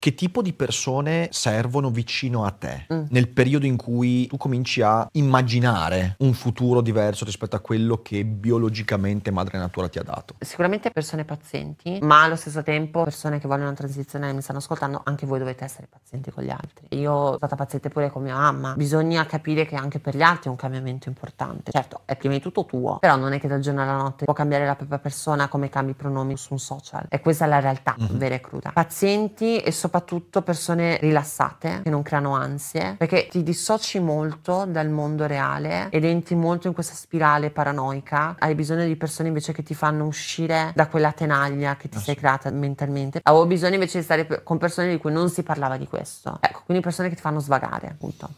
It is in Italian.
Che tipo di persone servono vicino a te Mh. nel periodo in cui tu cominci a immaginare un futuro diverso rispetto a quello che biologicamente madre natura ti ha dato? Sicuramente persone pazienti, ma allo stesso tempo persone che vogliono transizionare, mi stanno ascoltando, anche voi dovete essere pazienti con gli altri. Io sono stata paziente pure con mia mamma. Bisogna capire che anche per gli altri è un cambiamento importante. Certo, è prima di tutto tuo, però non è che dal giorno alla notte può cambiare la propria persona come cambi i pronomi su un social. E questa è la realtà Mhm. vera e cruda. Pazienti e soprattutto persone rilassate, che non creano ansie, perché ti dissoci molto dal mondo reale ed entri molto in questa spirale paranoica. Hai bisogno di persone invece che ti fanno uscire da quella tenaglia che ti Ah, sei sì. creata mentalmente. Avevo bisogno invece di stare con persone di cui non si parlava di questo. Ecco, quindi persone che ti fanno svagare, appunto.